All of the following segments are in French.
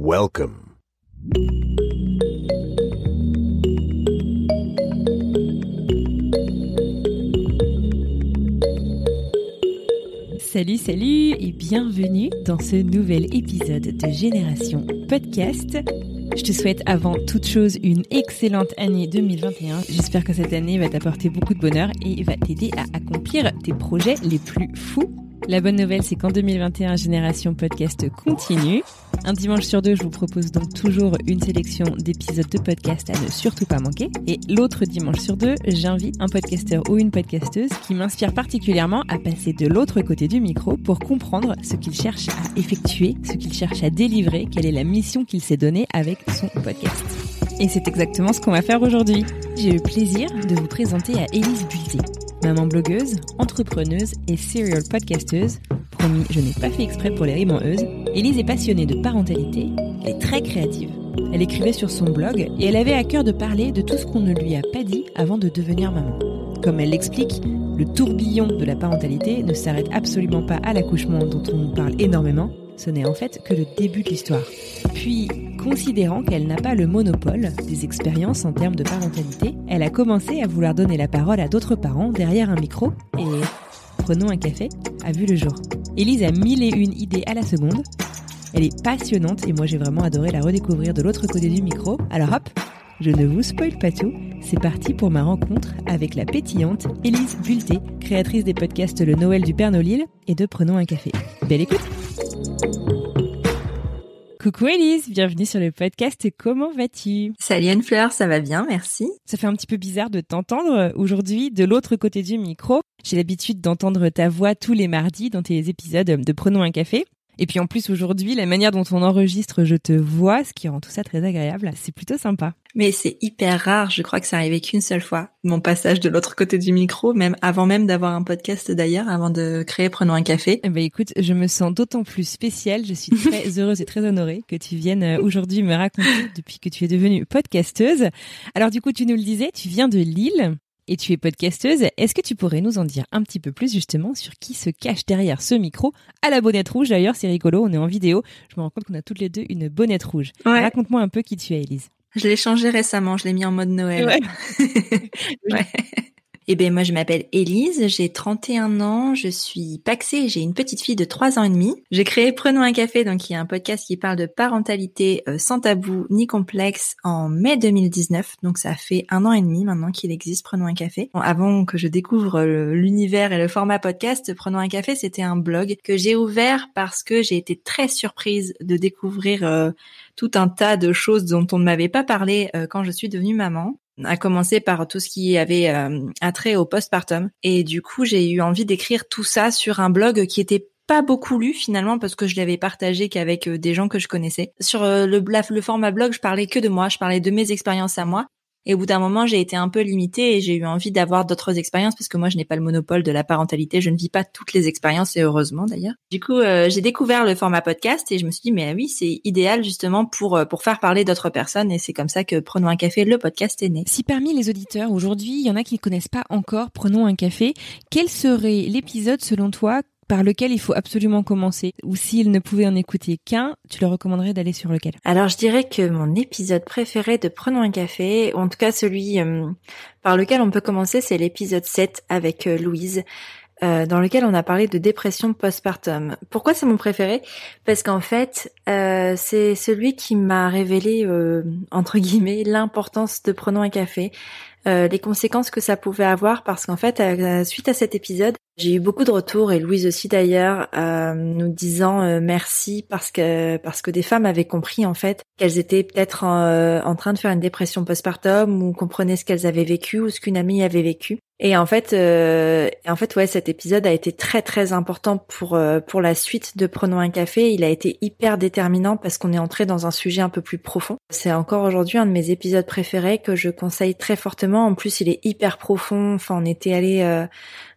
Welcome. Salut, salut et bienvenue dans ce nouvel épisode de Génération Podcast. Je te souhaite avant toute chose une excellente année 2021. J'espère que cette année va t'apporter beaucoup de bonheur et va t'aider à accomplir tes projets les plus fous. La bonne nouvelle, c'est qu'en 2021, Génération Podcast continue. Un dimanche sur deux, je vous propose donc toujours une sélection d'épisodes de podcast à ne surtout pas manquer. Et l'autre dimanche sur deux, j'invite un podcasteur ou une podcasteuse qui m'inspire particulièrement à passer de l'autre côté du micro pour comprendre ce qu'il cherche à effectuer, ce qu'il cherche à délivrer, quelle est la mission qu'il s'est donnée avec son podcast. Et c'est exactement ce qu'on va faire aujourd'hui. J'ai le plaisir de vous présenter à Élise Bulté. Maman blogueuse, entrepreneuse et serial podcasteuse, promis, je n'ai pas fait exprès pour les rimes en Élise est passionnée de parentalité, elle est très créative. Elle écrivait sur son blog et elle avait à cœur de parler de tout ce qu'on ne lui a pas dit avant de devenir maman. Comme elle l'explique, le tourbillon de la parentalité ne s'arrête absolument pas à l'accouchement dont on parle énormément, ce n'est en fait que le début de l'histoire. Puis, considérant qu'elle n'a pas le monopole des expériences en termes de parentalité, elle a commencé à vouloir donner la parole à d'autres parents derrière un micro et Prenons un café a vu le jour. Élise a mille et une idées à la seconde. Elle est passionnante et moi j'ai vraiment adoré la redécouvrir de l'autre côté du micro. Alors hop, je ne vous spoil pas tout, c'est parti pour ma rencontre avec la pétillante Élise Bulté, créatrice des podcasts Le Noël du Père Nolil et de Prenons un café. Belle écoute Coucou Elise, bienvenue sur le podcast. Comment vas-tu? Salut Anne-Fleur, ça va bien, merci. Ça fait un petit peu bizarre de t'entendre aujourd'hui de l'autre côté du micro. J'ai l'habitude d'entendre ta voix tous les mardis dans tes épisodes de Prenons un café. Et puis en plus aujourd'hui, la manière dont on enregistre, je te vois, ce qui rend tout ça très agréable. C'est plutôt sympa. Mais c'est hyper rare. Je crois que ça arrivé qu'une seule fois. Mon passage de l'autre côté du micro, même avant même d'avoir un podcast d'ailleurs, avant de créer Prenons un café. Eh ben écoute, je me sens d'autant plus spéciale. Je suis très heureuse et très honorée que tu viennes euh, aujourd'hui me raconter depuis que tu es devenue podcasteuse. Alors du coup, tu nous le disais, tu viens de Lille et tu es podcasteuse. Est-ce que tu pourrais nous en dire un petit peu plus justement sur qui se cache derrière ce micro à la bonnette rouge? D'ailleurs, c'est rigolo, on est en vidéo. Je me rends compte qu'on a toutes les deux une bonnette rouge. Raconte-moi un peu qui tu es, Elise. Je l'ai changé récemment, je l'ai mis en mode Noël. Ouais. ouais. Eh bien, moi, je m'appelle Élise, j'ai 31 ans, je suis paxée, j'ai une petite fille de 3 ans et demi. J'ai créé Prenons un café, donc y a un podcast qui parle de parentalité euh, sans tabou ni complexe en mai 2019. Donc ça fait un an et demi maintenant qu'il existe Prenons un café. avant que je découvre l'univers et le format podcast, Prenons un café, c'était un blog que j'ai ouvert parce que j'ai été très surprise de découvrir euh, tout un tas de choses dont on ne m'avait pas parlé euh, quand je suis devenue maman à commencer par tout ce qui avait euh, attrait au postpartum. Et du coup, j'ai eu envie d'écrire tout ça sur un blog qui était pas beaucoup lu finalement parce que je l'avais partagé qu'avec euh, des gens que je connaissais. Sur euh, le, le format blog, je parlais que de moi, je parlais de mes expériences à moi. Et au bout d'un moment, j'ai été un peu limitée et j'ai eu envie d'avoir d'autres expériences parce que moi, je n'ai pas le monopole de la parentalité. Je ne vis pas toutes les expériences et heureusement d'ailleurs. Du coup, euh, j'ai découvert le format podcast et je me suis dit, mais oui, c'est idéal justement pour euh, pour faire parler d'autres personnes et c'est comme ça que Prenons un café, le podcast est né. Si parmi les auditeurs aujourd'hui, il y en a qui ne connaissent pas encore Prenons un café, quel serait l'épisode selon toi par lequel il faut absolument commencer Ou s'il ne pouvait en écouter qu'un, tu le recommanderais d'aller sur lequel? Alors je dirais que mon épisode préféré de Prenons un café, ou en tout cas celui euh, par lequel on peut commencer, c'est l'épisode 7 avec euh, Louise. Euh, dans lequel on a parlé de dépression postpartum. Pourquoi c'est mon préféré? Parce qu'en fait, c'est celui qui m'a révélé, entre guillemets, l'importance de Prenons un café, les conséquences que ça pouvait avoir, parce qu'en fait, suite à cet épisode, J'ai eu beaucoup de retours et Louise aussi d'ailleurs, euh, nous disant euh, merci parce que parce que des femmes avaient compris en fait qu'elles étaient peut-être en, euh, en, train de faire une dépression postpartum ou comprenaient ce qu'elles avaient vécu ou ce qu'une amie avait vécu. Et en fait, euh, en fait, ouais, cet épisode a été très très important pour euh, pour la suite de Prenons un café. Il a été hyper déterminant parce qu'on est entré dans un sujet un peu plus profond. C'est encore aujourd'hui un de mes épisodes préférés que je conseille très fortement. En plus, il est hyper profond. Enfin, on était allé euh,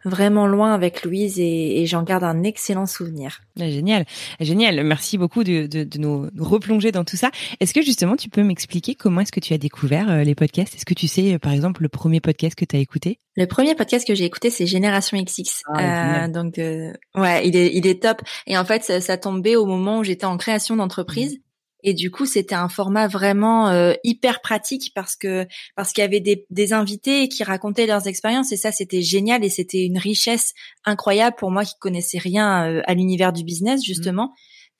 vraiment loin avec Louise et, et j'en garde un excellent souvenir. génial, génial. Merci beaucoup de, de, de nous, replonger dans tout ça. Est-ce que justement tu peux m'expliquer comment est-ce que tu as découvert euh, les podcasts? Est-ce que tu sais, par exemple, le premier podcast que tu as écouté? Le premier podcast que j'ai écouté, c'est Génération XX. Ah, euh, donc, euh, ouais, il est, il est top. Et en fait, ça, ça tombait au moment où j'étais en création d'entreprise. Mmh. Et du coup, c'était un format vraiment euh, hyper pratique parce que parce qu'il y avait des, des invités qui racontaient leurs expériences et ça, c'était génial et c'était une richesse incroyable pour moi qui connaissais rien euh, à l'univers du business mmh.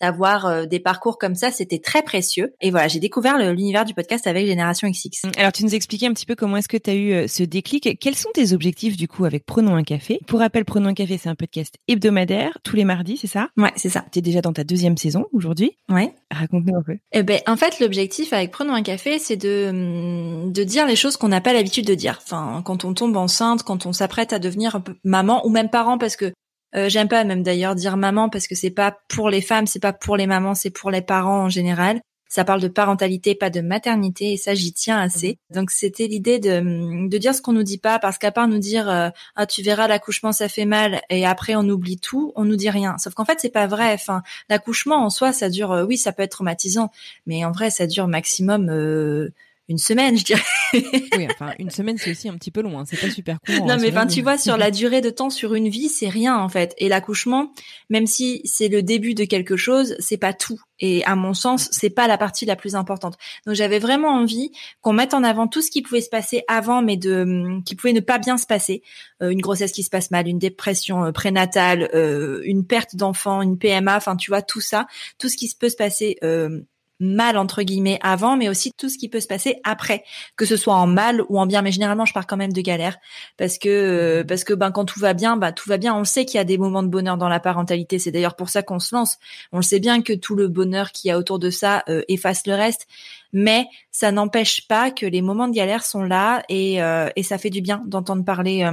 D'avoir euh, des parcours comme ça, c'était très précieux. Et voilà, j'ai découvert l'univers du podcast avec Génération XX. Alors, tu nous expliquais un petit peu comment est-ce que tu as eu euh, ce déclic. Quels sont tes objectifs du coup avec Prenons un café? Pour rappel, Prenons un café, c'est un podcast hebdomadaire tous les mardis, c'est ça? Ouais, c'est ça. Tu es déjà dans ta deuxième saison aujourd'hui? Ouais. Raconte-nous un peu. Eh ben, en fait, l'objectif avec Prenons un café, c'est de hum, de dire les choses qu'on n'a pas l'habitude de dire. Enfin, quand on tombe enceinte, quand on s'apprête à devenir maman ou même parent, parce que euh, j'aime pas même d'ailleurs dire maman parce que c'est pas pour les femmes, c'est pas pour les mamans, c'est pour les parents en général. Ça parle de parentalité, pas de maternité, et ça j'y tiens assez. Mhm. Donc c'était l'idée de, de dire ce qu'on nous dit pas, parce qu'à part nous dire euh, ah tu verras l'accouchement ça fait mal et après on oublie tout, on nous dit rien. Sauf qu'en fait c'est pas vrai. Enfin l'accouchement en soi ça dure, euh, oui ça peut être traumatisant, mais en vrai ça dure maximum une semaine, je dirais. oui, enfin une semaine c'est aussi un petit peu loin, c'est pas super court. Non, mais enfin tu vois sur la durée de temps sur une vie, c'est rien en fait. Et l'accouchement, même si c'est le début de quelque chose, c'est pas tout. Et à mon sens, c'est pas la partie la plus importante. Donc j'avais vraiment envie qu'on mette en avant tout ce qui pouvait se passer avant, mais de qui pouvait ne pas bien se passer. Euh, une grossesse qui se passe mal, une dépression euh, prénatale, euh, une perte d'enfant, une PMA, enfin tu vois tout ça, tout ce qui peut se passer mal entre guillemets avant, mais aussi tout ce qui peut se passer après, que ce soit en mal ou en bien. Mais généralement, je pars quand même de galère parce que euh, parce que ben quand tout va bien, bah tout va bien. On sait qu'il y a des moments de bonheur dans la parentalité. C'est d'ailleurs pour ça qu'on se lance. On le sait bien que tout le bonheur qu'il y a autour de ça euh, efface le reste, mais ça n'empêche pas que les moments de galère sont là et euh, et ça fait du bien d'entendre parler,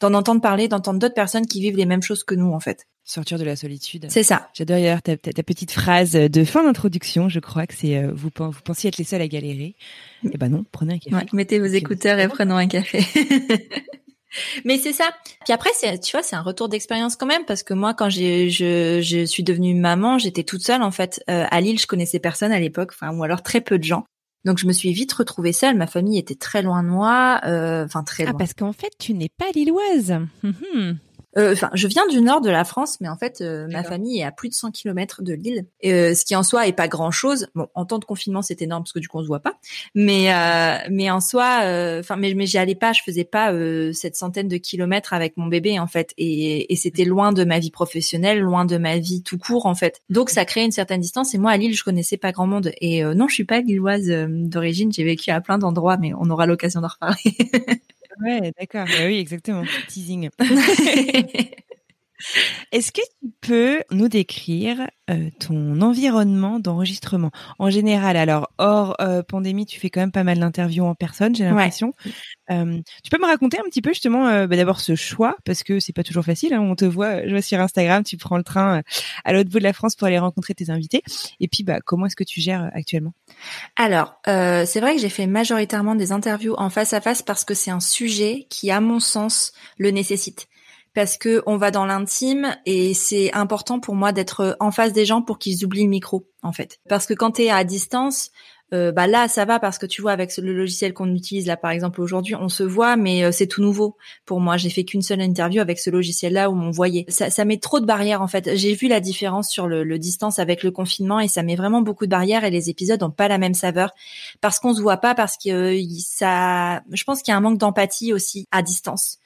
d'en entendre parler, d'entendre d'autres personnes qui vivent les mêmes choses que nous en fait. Sortir de la solitude. C'est ça. J'adore d'ailleurs ta, ta, petite phrase de fin d'introduction. Je crois que c'est euh, vous, vous pensiez être les seuls à galérer. Eh ben non, prenez un café. mettez vos écouteurs et prenons un café. Mais c'est ça. Puis après, tu vois, c'est un retour d'expérience quand même parce que moi, quand je, je suis devenue maman, j'étais toute seule en fait. Euh, à Lille, je connaissais personne à l'époque, enfin ou alors très peu de gens. Donc je me suis vite retrouvée seule. Ma famille était très loin de moi, euh, enfin très ah, loin. Ah parce qu'en fait, tu n'es pas lilloise. Euh, je viens du nord de la France, mais en fait, euh, ma famille est à plus de 100 km de Lille, euh, ce qui en soi est pas grand-chose. Bon, en temps de confinement, c'est énorme parce que du coup, on se voit pas. Mais mais en soi, enfin, mais mais j'y allais pas, je faisais pas cette centaine de kilomètres avec mon bébé en fait, et, et c'était loin de ma vie professionnelle, loin de ma vie tout court en fait. Donc ça crée une certaine distance. Et moi, à Lille, je connaissais pas grand monde. Et non, je suis pas lilloise d'origine. J'ai vécu à plein d'endroits, mais on aura l'occasion d'en reparler. Ouais, d'accord. Bah oui, exactement. Teasing. Est-ce que tu peux nous décrire euh, ton environnement d'enregistrement? En général Alors, hors euh, pandémie, tu fais quand même pas mal d'interviews en personne, j'ai l'impression. Euh, tu peux me raconter un petit peu justement, bah, d'abord ce choix, parce que c'est pas toujours facile. Hein, on te voit, je vois sur Instagram, tu prends le train à l'autre bout de la France pour aller rencontrer tes invités. Et puis, bah, comment est-ce que tu gères actuellement? Alors, c'est vrai que j'ai fait majoritairement des interviews en face à face parce que c'est un sujet qui, à mon sens, le nécessite parce que on va dans l'intime et c'est important pour moi d'être en face des gens pour qu'ils oublient le micro en fait. Parce que quand tu es à distance, euh, bah là ça va parce que tu vois avec le logiciel qu'on utilise là par exemple aujourd'hui on se voit mais euh, c'est tout nouveau pour moi. J'ai fait qu'une seule interview avec ce logiciel là où on voyait. Ça, ça met trop de barrières en fait. J'ai vu la différence sur le, le, distance avec le confinement et ça met vraiment beaucoup de barrières et les épisodes ont pas la même saveur. Parce qu'on se voit pas parce que euh, ça je pense qu'il y a un manque d'empathie aussi à distance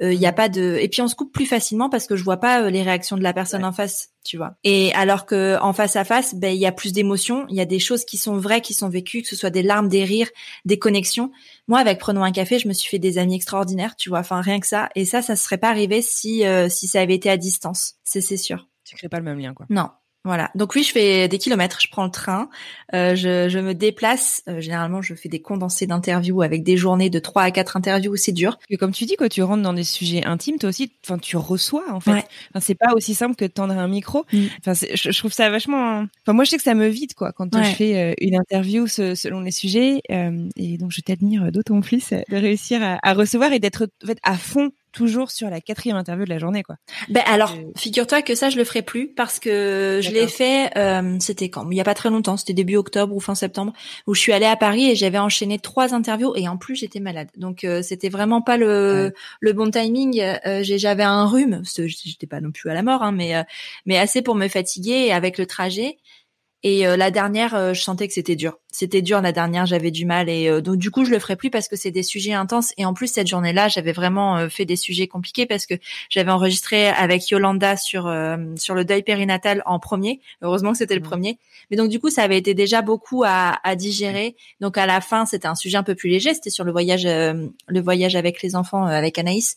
il euh, y a pas de et puis on se coupe plus facilement parce que je vois pas euh, les réactions de la personne en face tu vois. Et alors que en face à face ben il y a plus d'émotions il y a des choses qui sont vraies qui sont vécues que ce soit des larmes des rires des connexions. Moi avec prenons un café je me suis fait des amis extraordinaires tu vois enfin rien que ça. Et ça ça serait pas arrivé si euh, si ça avait été à distance c'est c'est sûr. Tu crées pas le même lien quoi. Non voilà. Donc oui, je fais des kilomètres. Je prends le train. Euh, je, je, me déplace. Euh, généralement, je fais des condensés d'interviews avec des journées de 3 à 4 interviews. C'est dur. Et comme tu dis, quand tu rentres dans des sujets intimes, toi aussi, enfin, tu reçois en fait. Enfin, c'est pas aussi simple que de tendre un micro. Mm. Enfin, je, je, trouve ça vachement. Enfin, moi, je sais que ça me vide quoi quand je fais euh, une interview selon les sujets. Euh, et donc, je t'admire d'autant plus de réussir à, à recevoir et d'être en fait à fond toujours sur la quatrième interview de la journée, quoi. Ben alors, figure-toi que ça, je le ferai plus parce que je l'ai fait. Euh, c'était quand? Il y a pas très longtemps. C'était début octobre ou fin septembre où je suis allée à Paris et j'avais enchaîné trois interviews et en plus j'étais malade. Donc euh, c'était vraiment pas le le bon timing. Euh, j'avais un rhume. J'étais pas non plus à la mort, hein, mais mais assez pour me fatiguer et avec le trajet. Et euh, la dernière, euh, je sentais que c'était dur. C'était dur la dernière, j'avais du mal et euh, donc du coup je le ferai plus parce que c'est des sujets intenses et en plus cette journée-là j'avais vraiment fait des sujets compliqués parce que j'avais enregistré avec Yolanda sur sur le deuil périnatal en premier. Heureusement que c'était le mmh. premier. Mais donc du coup ça avait été déjà beaucoup à, à digérer. Donc à la fin c'était un sujet un peu plus léger. C'était sur le voyage le voyage avec les enfants avec Anaïs.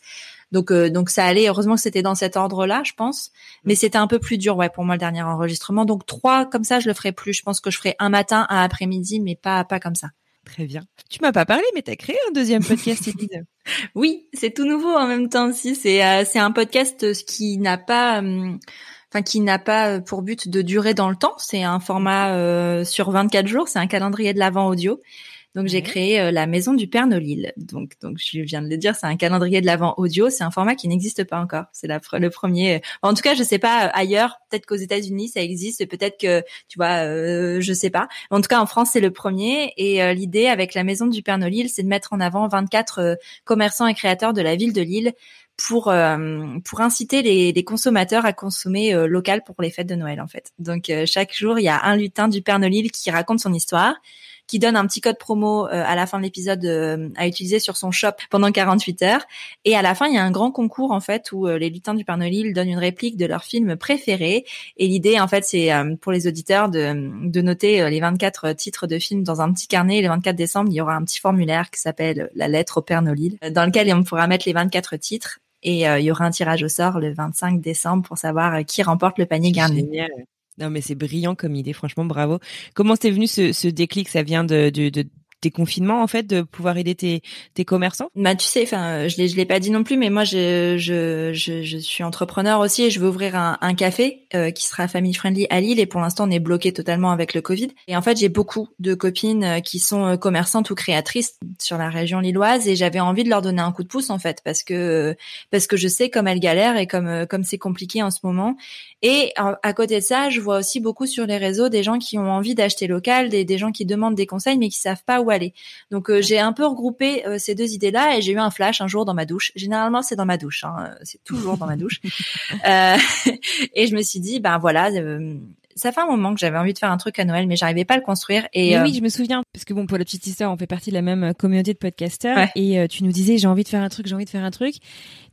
Donc euh, donc ça allait. Heureusement que c'était dans cet ordre-là, je pense. Mais mm. c'était un peu plus dur, ouais, pour moi le dernier enregistrement. Donc trois comme ça, je le ferai plus. Je pense que je ferai un matin, un après-midi, mais pas pas comme ça. Très bien. Tu m'as pas parlé, mais tu as créé un deuxième podcast, oui, c'est tout nouveau en même temps aussi. C'est euh, c'est un podcast qui n'a pas. Hum, enfin qui n'a pas pour but de durer dans le temps. C'est un format euh, sur 24 jours. C'est un calendrier de l'avant audio. Donc j'ai créé euh, la maison du Père Nolil. Donc donc je viens de le dire, c'est un calendrier de l'avant audio. C'est un format qui n'existe pas encore. C'est le premier. En tout cas, je sais pas euh, ailleurs. Peut-être qu'aux États-Unis ça existe. Peut-être que tu vois, euh, je sais pas. En tout cas, en France c'est le premier. Et euh, l'idée avec la maison du Père Nolil, c'est de mettre en avant 24 commerçants et créateurs de la ville de Lille pour pour inciter les, les, consommateurs à consommer local pour les fêtes de Noël en fait. Donc chaque jour il y a un lutin du Père Nolil qui raconte son histoire qui donne un petit code promo euh, à la fin de l'épisode euh, à utiliser sur son shop pendant 48 heures. Et à la fin, il y a un grand concours en fait où euh, les lutins du Père Noël donnent une réplique de leur film préféré. Et l'idée en fait, c'est pour les auditeurs de, de noter les 24 titres de films dans un petit carnet. Le 24 décembre, il y aura un petit formulaire qui s'appelle la lettre au Père Noël, dans lequel on pourra mettre les 24 titres et il y aura un tirage au sort le 25 décembre pour savoir qui remporte le panier garni. Non, mais c'est brillant comme idée, franchement, bravo. Comment t'es venu ce, ce déclic? Ça vient de, de tes confinements en fait de pouvoir aider tes, tes commerçants? Bah tu sais, enfin je l'ai je l'ai pas dit non plus, mais moi je je, je, suis entrepreneur aussi et je veux ouvrir un, un café euh, qui sera family friendly à Lille et pour l'instant on est bloqué totalement avec le Covid. Et en fait j'ai beaucoup de copines euh, qui sont euh, commerçantes ou créatrices sur la région lilloise et j'avais envie de leur donner un coup de pouce en fait parce que parce que je sais comme elles galèrent et comme comme c'est compliqué en ce moment. Et à côté de ça, je vois aussi beaucoup sur les réseaux des gens qui ont envie d'acheter local, des, des gens qui demandent des conseils mais qui savent pas où aller. Donc euh, j'ai un peu regroupé euh, ces deux idées-là et j'ai eu un flash un jour dans ma douche. Généralement c'est dans ma douche, hein. c'est toujours dans ma douche. Euh, et je me suis dit ben voilà. ça fait un moment que j'avais envie de faire un truc à Noël, mais j'arrivais pas à le construire. Et oui, je me souviens, parce que bon, pour la petite histoire, on fait partie de la même communauté de podcasters. Et tu nous disais, j'ai envie de faire un truc, j'ai envie de faire un truc.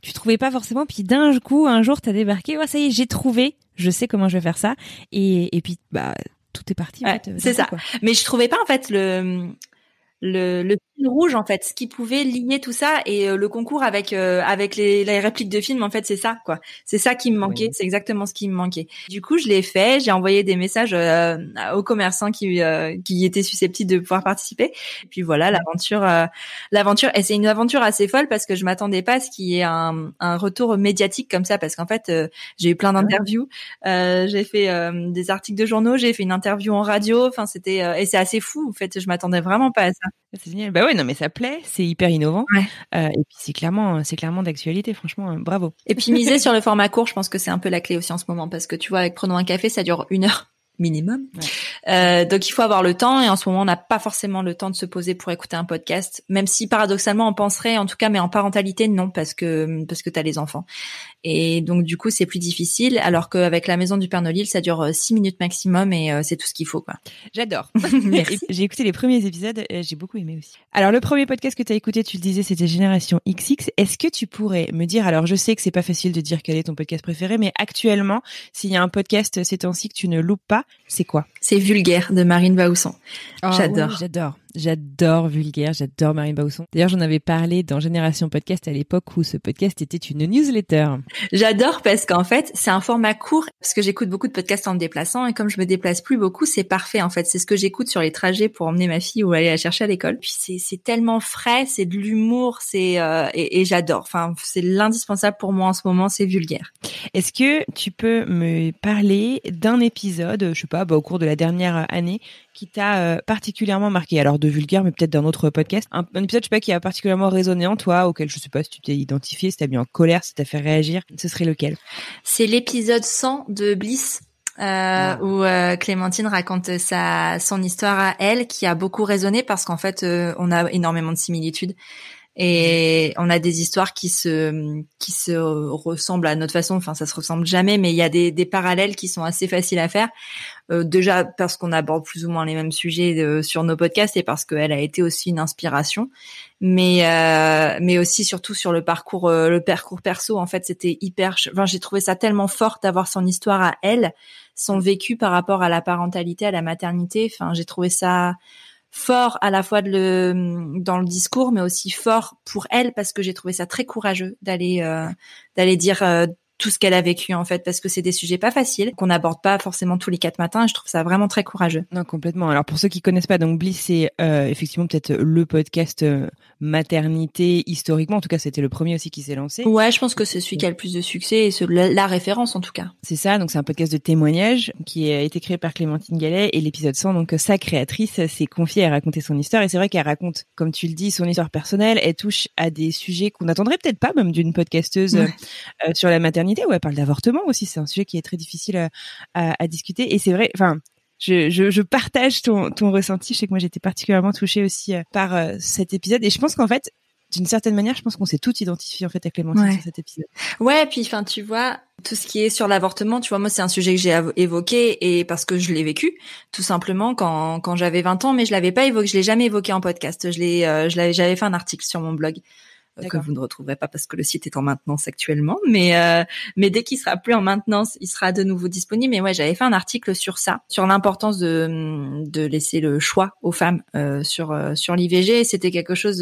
Tu trouvais pas forcément, puis d'un coup, un jour, t'as débarqué. Ouais, ça y est, j'ai trouvé. Je sais comment je vais faire ça. Et, et puis, bah, tout est parti. c'est ça. Mais je trouvais pas en fait le le, fil rouge en fait, ce qui pouvait lier tout ça et euh, le concours avec euh, avec les, les, répliques de films en fait c'est ça quoi, c'est ça qui me manquait, c'est exactement ce qui me manquait. Du coup je l'ai fait, j'ai envoyé des messages euh, aux commerçants qui qui étaient susceptibles de pouvoir participer. Et puis voilà l'aventure l'aventure et c'est une aventure assez folle parce que je m'attendais pas à ce qu'il y ait un, un retour médiatique comme ça parce qu'en fait j'ai eu plein d'interviews, j'ai fait des articles de journaux, j'ai fait une interview en radio, enfin c'était et c'est assez fou en fait, je m'attendais vraiment pas à ça. C'est génial. Bah ouais, non, mais ça plaît, c'est hyper innovant. Euh, et puis c'est clairement, c'est clairement d'actualité, franchement, euh, bravo. Et puis miser sur le format court, je pense que c'est un peu la clé aussi en ce moment, parce que tu vois, avec prenons un café, ça dure une heure minimum. Euh, donc il faut avoir le temps et en ce moment on n'a pas forcément le temps de se poser pour écouter un podcast, même si paradoxalement on penserait, en tout cas, mais en parentalité non parce que parce que t'as les enfants. Et donc du coup, c'est plus difficile, alors qu'avec la maison du Père Noël, ça dure six minutes maximum et c'est tout ce qu'il faut. quoi. J'adore. j'ai écouté les premiers épisodes, et j'ai beaucoup aimé aussi. Alors le premier podcast que tu as écouté, tu le disais, c'était Génération XX. Est-ce que tu pourrais me dire, alors je sais que c'est pas facile de dire quel est ton podcast préféré, mais actuellement, s'il y a un podcast ces temps-ci que tu ne loupes pas, c'est quoi? C'est Vulgaire de Marine Baousson. Oh, j'adore. j'adore. J'adore Vulgaire, j'adore Marine Bausson. D'ailleurs, j'en avais parlé dans Génération Podcast à l'époque où ce podcast était une newsletter. J'adore parce qu'en fait, c'est un format court parce que j'écoute beaucoup de podcasts en me déplaçant et comme je me déplace plus beaucoup, c'est parfait en fait. C'est ce que j'écoute sur les trajets pour emmener ma fille ou aller la chercher à l'école. Puis c'est tellement frais, c'est de l'humour, c'est euh, et, et j'adore. Enfin, c'est l'indispensable pour moi en ce moment, c'est Vulgaire. Est-ce que tu peux me parler d'un épisode, je sais pas, bah, au cours de la dernière année, qui t'a euh, particulièrement marqué Alors de vulgaire, mais peut-être d'un autre podcast. Un, épisode, je sais pas, qui a particulièrement résonné en toi, auquel je sais pas si tu t'es identifié, si t'as mis en colère, si t'as fait réagir. Ce serait lequel? C'est l'épisode 100 de Bliss. Euh, ah. où euh, Clémentine raconte sa son histoire à elle qui a beaucoup résonné parce qu'en fait on a énormément de similitudes et on a des histoires qui se qui se ressemblent à notre façon. Enfin ça se ressemble jamais mais il y a des, des parallèles qui sont assez faciles à faire. Euh, déjà parce qu'on aborde plus ou moins les mêmes sujets euh, sur nos podcasts et parce qu'elle a été aussi une inspiration. Mais euh, mais aussi surtout sur le parcours le parcours perso. En fait c'était hyper enfin j'ai trouvé ça tellement fort d'avoir son histoire à elle son vécu par rapport à la parentalité à la maternité. Enfin j'ai trouvé ça fort à la fois de le, dans le discours, mais aussi fort pour elle parce que j'ai trouvé ça très courageux d'aller euh, d'aller dire euh, tout ce qu'elle a vécu en fait parce que c'est des sujets pas faciles qu'on n'aborde pas forcément tous les quatre matins et je trouve ça vraiment très courageux. Non complètement. Alors pour ceux qui connaissent pas donc Bliss c'est euh, effectivement peut-être le podcast euh, maternité historiquement en tout cas c'était le premier aussi qui s'est lancé. Ouais, je pense que c'est celui qui a le plus de succès et la, référence en tout cas. C'est ça, donc c'est un podcast de témoignage qui a été créé par Clémentine Gallet et l'épisode 100 donc sa créatrice s'est confiée à raconter son histoire et c'est vrai qu'elle raconte comme tu le dis son histoire personnelle, elle touche à des sujets qu'on n'attendrait peut-être pas même d'une podcasteuse euh, sur la maternité où elle parle d'avortement aussi. C'est un sujet qui est très difficile euh, à, discuter. Et c'est vrai, enfin, je, partage ton, ressenti. Je sais que moi j'étais particulièrement touchée aussi euh, par euh, cet épisode. Et je pense qu'en fait, d'une certaine manière, je pense qu'on s'est tout identifié en fait à Clémentine sur cet épisode. Ouais, puis enfin, tu vois, tout ce qui est sur l'avortement, tu vois, moi c'est un sujet que j'ai évoqué et parce que je l'ai vécu, tout simplement quand quand j'avais 20 ans, mais je l'avais pas évoqué, je l'ai jamais évoqué en podcast. Je l'ai, je l'avais, j'avais fait un article sur mon blog que vous ne retrouverez pas parce que le site est en maintenance actuellement. Mais euh, mais dès qu'il sera plus en maintenance, il sera de nouveau disponible. Mais ouais, j'avais fait un article sur ça, sur l'importance de de laisser le choix aux femmes euh, sur euh, sur l'IVG. C'était quelque chose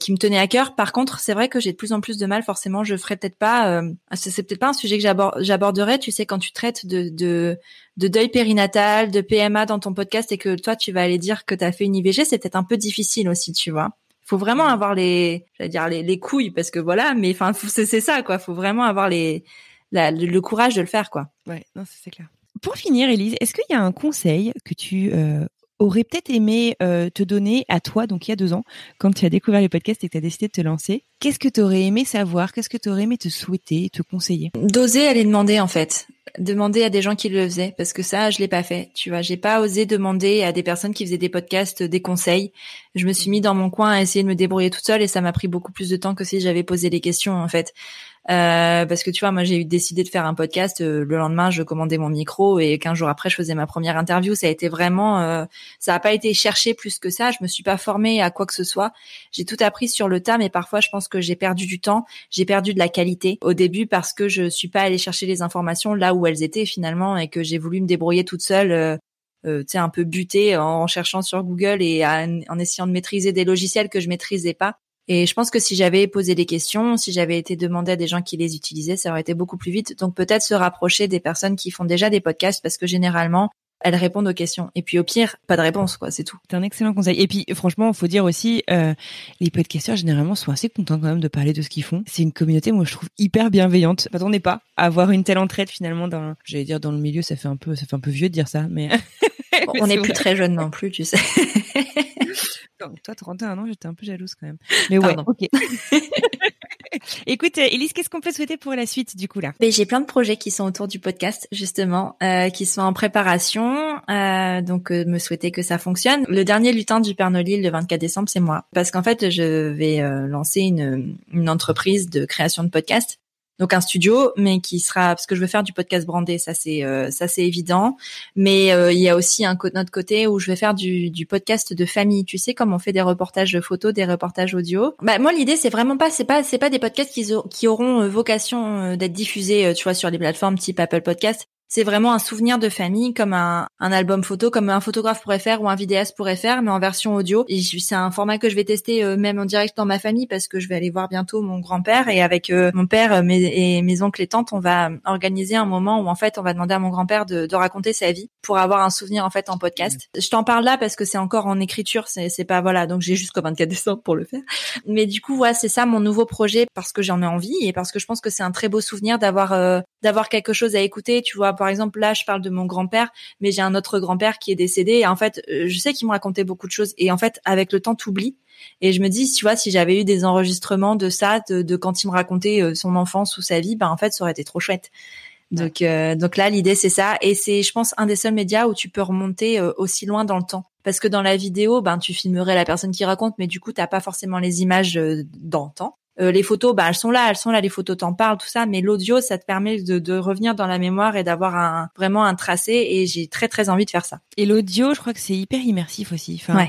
qui me tenait à cœur. Par contre, c'est vrai que j'ai de plus en plus de mal. Forcément, je ferai peut-être pas. c'est peut-être pas un sujet que j'aborderai. Tu sais, quand tu traites de, de de deuil périnatal, de PMA dans ton podcast et que toi tu vas aller dire que tu as fait une IVG, c'est peut-être un peu difficile aussi, tu vois faut vraiment avoir les, j'allais dire les, les, couilles parce que voilà, mais enfin c'est ça quoi. Faut vraiment avoir les, le courage de le faire quoi. Ouais, non c'est clair. Pour finir, Elise, est-ce qu'il y a un conseil que tu euh, aurais peut-être aimé euh, te donner à toi, donc il y a deux ans, quand tu as découvert les podcasts et que tu as décidé de te lancer? Qu'est-ce que tu aurais aimé savoir? Qu'est-ce que tu aurais aimé te souhaiter, te conseiller? D'oser aller demander en fait demander à des gens qui le faisaient parce que ça je l'ai pas fait tu vois. J'ai pas osé demander à des personnes qui faisaient des podcasts des conseils. Je me suis mis dans mon coin à essayer de me débrouiller toute seule et ça m'a pris beaucoup plus de temps que si j'avais posé les questions en fait euh, parce que tu vois, moi j'ai décidé de faire un podcast. Euh, le lendemain, je commandais mon micro et 15 jours après, je faisais ma première interview. Ça a été vraiment, euh, ça a pas été cherché plus que ça. Je me suis pas formée à quoi que ce soit. J'ai tout appris sur le tas, mais parfois, je pense que j'ai perdu du temps, j'ai perdu de la qualité au début parce que je suis pas allée chercher les informations là où elles étaient finalement et que j'ai voulu me débrouiller toute seule. Euh, tu sais un peu buter en, cherchant sur Google et en essayant de maîtriser des logiciels que je maîtrisais pas et je pense que si j'avais posé des questions, si j'avais été demandé à des gens qui les utilisaient, ça aurait été beaucoup plus vite. Donc peut-être se rapprocher des personnes qui font déjà des podcasts parce que généralement, elles répondent aux questions. Et puis au pire, pas de réponse, quoi, c'est tout. C'est un excellent conseil. Et puis franchement, il faut dire aussi, euh, les podcasteurs généralement sont assez contents quand même de parler de ce qu'ils font. C'est une communauté, moi je trouve hyper bienveillante. Attendez pas à avoir une telle entraide finalement dans, j'allais dire dans le milieu, ça fait un peu, ça fait un peu vieux de dire ça, mais. on n'est plus très jeune non plus, tu sais. toi, 31 ans, j'étais un peu jalouse quand même. Mais ouais, ok. Écoute, Elise, qu'est-ce qu'on peut souhaiter pour la suite du coup là? Ben, J'ai plein de projets qui sont autour du podcast justement, euh, qui sont en préparation. Euh, donc, euh, me souhaiter que ça fonctionne. Le dernier lutin du Père Noël le 24 décembre, c'est moi, parce qu'en fait, je vais euh, lancer une, entreprise de création de podcast Donc un studio, mais qui sera parce que je veux faire du podcast brandé, ça c'est euh, ça c'est évident. Mais euh, il y a aussi un autre côté où je vais faire du, du podcast de famille. Tu sais comme on fait des reportages de photos, des reportages audio. Bah moi l'idée c'est vraiment pas c'est pas c'est pas des podcasts qui, auront vocation d'être diffusés, tu vois, sur les plateformes type Apple Podcast c'est vraiment un souvenir de famille comme un, un, album photo, comme un photographe pourrait faire ou un vidéaste pourrait faire, mais en version audio. Et c'est un format que je vais tester euh, même en direct dans ma famille parce que je vais aller voir bientôt mon grand-père et avec euh, mon père euh, mes, et mes oncles et tantes, on va organiser un moment où en fait on va demander à mon grand-père de, de, raconter sa vie pour avoir un souvenir en fait en podcast. Je t'en parle là parce que c'est encore en écriture, c'est pas voilà, donc j'ai jusqu'au 24 décembre pour le faire. Mais du coup, voilà, c'est ça mon nouveau projet parce que j'en ai envie et parce que je pense que c'est un très beau souvenir d'avoir d'avoir quelque chose à écouter, tu vois par exemple, là, je parle de mon grand-père, mais j'ai un autre grand-père qui est décédé. Et en fait, euh, je sais qu'il me racontait beaucoup de choses. Et en fait, avec le temps, t'oublies. Et je me dis, tu vois, si j'avais eu des enregistrements de ça, de, quand il me racontait euh, son enfance ou sa vie, ben en fait, ça aurait été trop chouette. Donc, euh, donc là, l'idée c'est ça, et c'est, je pense, un des seuls médias où tu peux remonter aussi loin dans le temps. Parce que dans la vidéo, ben tu filmerais la personne qui raconte, mais du coup, t'as pas forcément les images dans le temps. Euh, les photos, bah, elles sont là, elles sont là, les photos t'en parlent, tout ça, mais l'audio, ça te permet de, revenir dans la mémoire et d'avoir un, vraiment un tracé, et j'ai très très envie de faire ça. Et l'audio, je crois que c'est hyper immersif aussi. Enfin,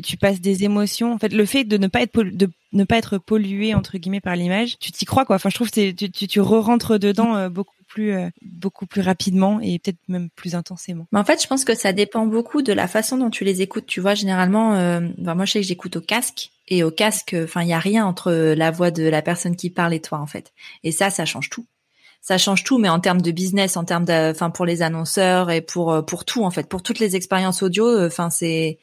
tu, passes des émotions. En fait, le fait de ne pas être de ne pas être pollué entre guillemets par l'image, tu t'y crois quoi. Enfin, je trouve que tu, tu, tu re-rentres dedans euh, beaucoup plus euh, beaucoup plus rapidement et peut-être même plus intensément. Mais en fait, je pense que ça dépend beaucoup de la façon dont tu les écoutes. Tu vois, généralement, euh, moi je sais que j'écoute au casque et au casque, enfin, il y a rien entre la voix de la personne qui parle et toi en fait. Et ça, ça change tout ça change tout, mais en termes de business, en termes de, enfin pour les annonceurs et pour pour tout en fait, pour toutes les expériences audio, enfin c'est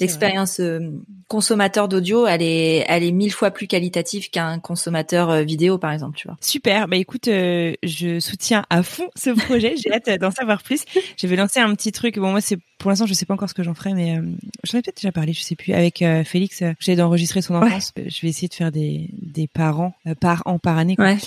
L'expérience euh, consommateur d'audio, elle est, elle est mille fois plus qualitative qu'un consommateur euh, vidéo, par exemple, tu vois. Super. Bah écoute, euh, je soutiens à fond ce projet. J'ai hâte d'en savoir plus. Je vais lancer un petit truc. Bon, moi, c'est pour l'instant, je sais pas encore ce que j'en ferai, mais j'en ai peut-être déjà parlé, je sais plus. Avec Félix, j'ai d'enregistrer son enfance. Je vais essayer de faire des, des parents par an, par année. Quoi. Ouais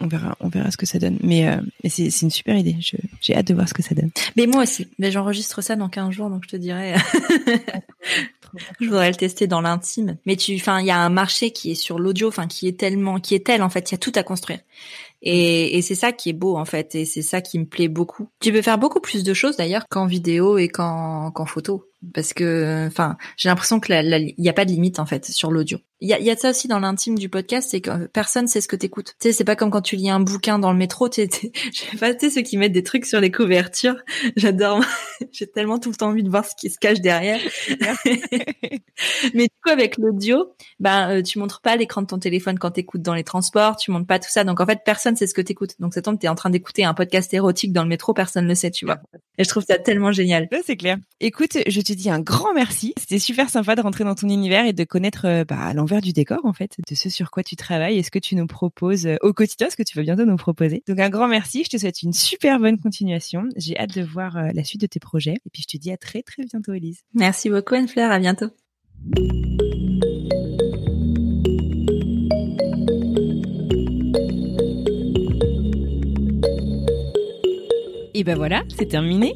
on verra, on verra ce que ça donne. Mais, euh, c'est, une super idée. J'ai hâte de voir ce que ça donne. Mais moi aussi. Mais j'enregistre ça dans 15 jours, donc je te dirais. je voudrais le tester dans l'intime. Mais tu, enfin, il y a un marché qui est sur l'audio, enfin, qui est tellement, qui est tel en fait, il y a tout à construire. Et, c'est ça qui est beau en fait, et c'est ça qui me plaît beaucoup. Tu peux faire beaucoup plus de choses d'ailleurs qu'en vidéo et qu'en, photo parce que enfin j'ai l'impression que il y a pas de limite en fait sur l'audio il y a, y a de ça aussi dans l'intime du podcast c'est que personne sait ce que t'écoutes. Tu sais c'est pas comme quand tu lis un bouquin dans le métro tu sais pas tu sais ceux qui mettent des trucs sur les couvertures j'adore j'ai tellement tout le temps envie de voir ce qui se cache derrière. Mais du coup avec l'audio ben euh, tu montres pas l'écran de ton téléphone quand t'écoutes dans les transports tu montres pas tout ça. Donc en fait personne sait ce que t'écoutes. Donc ça tombe t'es en train d'écouter un podcast érotique dans le métro personne ne sait tu vois. Et je trouve ça tellement génial. C'est clair. Écoute je te dis un grand merci. C'était super sympa de rentrer dans ton univers et de connaître euh, bah, l'envers du décor en fait, de ce sur quoi tu travailles et ce que tu nous proposes euh, au quotidien, ce que tu vas bientôt nous proposer. Donc un grand merci. Je te souhaite une super bonne continuation. J'ai hâte de voir euh, la suite de tes projets et puis je te dis à très très bientôt, Elise. Merci beaucoup, Anne-Fleur. À bientôt. Et ben voilà, c'est terminé.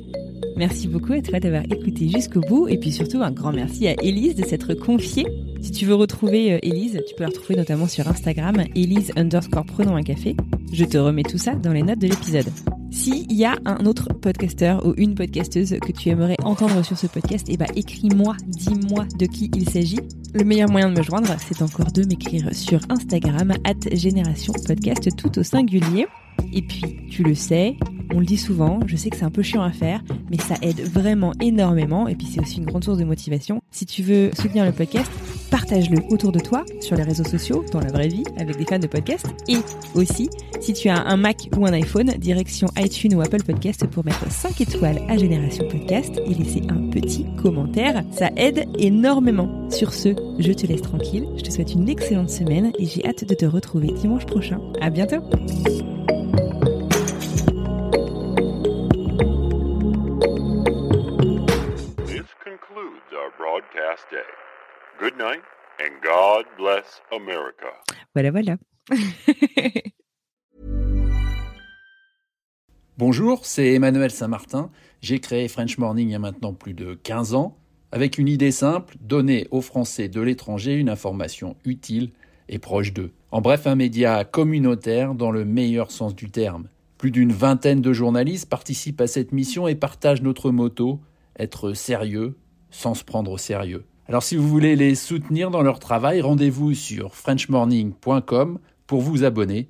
Merci beaucoup à toi d'avoir écouté jusqu'au bout et puis surtout un grand merci à Elise de s'être confiée. Si tu veux retrouver euh, Elise, tu peux la retrouver notamment sur Instagram, Elise underscore prenons un café. Je te remets tout ça dans les notes de l'épisode. S'il y a un autre podcasteur ou une podcasteuse que tu aimerais entendre sur ce podcast, eh ben écris-moi, dis-moi de qui il s'agit. Le meilleur moyen de me joindre, c'est encore de m'écrire sur Instagram, at Génération Podcast, tout au singulier. Et puis, tu le sais, on le dit souvent, je sais que c'est un peu chiant à faire, mais ça aide vraiment énormément et puis c'est aussi une grande source de motivation. Si tu veux soutenir le podcast, partage-le autour de toi, sur les réseaux sociaux, dans la vraie vie, avec des fans de podcast. Et aussi, si tu as un Mac ou un iPhone, direction iTunes ou Apple Podcast pour mettre 5 étoiles à Génération Podcast et laisser un petit commentaire. Ça aide énormément. Sur ce, je te laisse tranquille. Je te souhaite une excellente semaine et j'ai hâte de te retrouver dimanche prochain. À bientôt! Good night and God bless America. Voilà, voilà. Bonjour, c'est Emmanuel Saint-Martin. J'ai créé French Morning il y a maintenant plus de 15 ans avec une idée simple, donner aux Français de l'étranger une information utile et proche d'eux. En bref, un média communautaire dans le meilleur sens du terme. Plus d'une vingtaine de journalistes participent à cette mission et partagent notre motto être sérieux sans se prendre au sérieux. Alors si vous voulez les soutenir dans leur travail, rendez-vous sur frenchmorning.com pour vous abonner.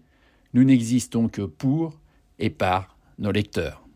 Nous n'existons que pour et par nos lecteurs.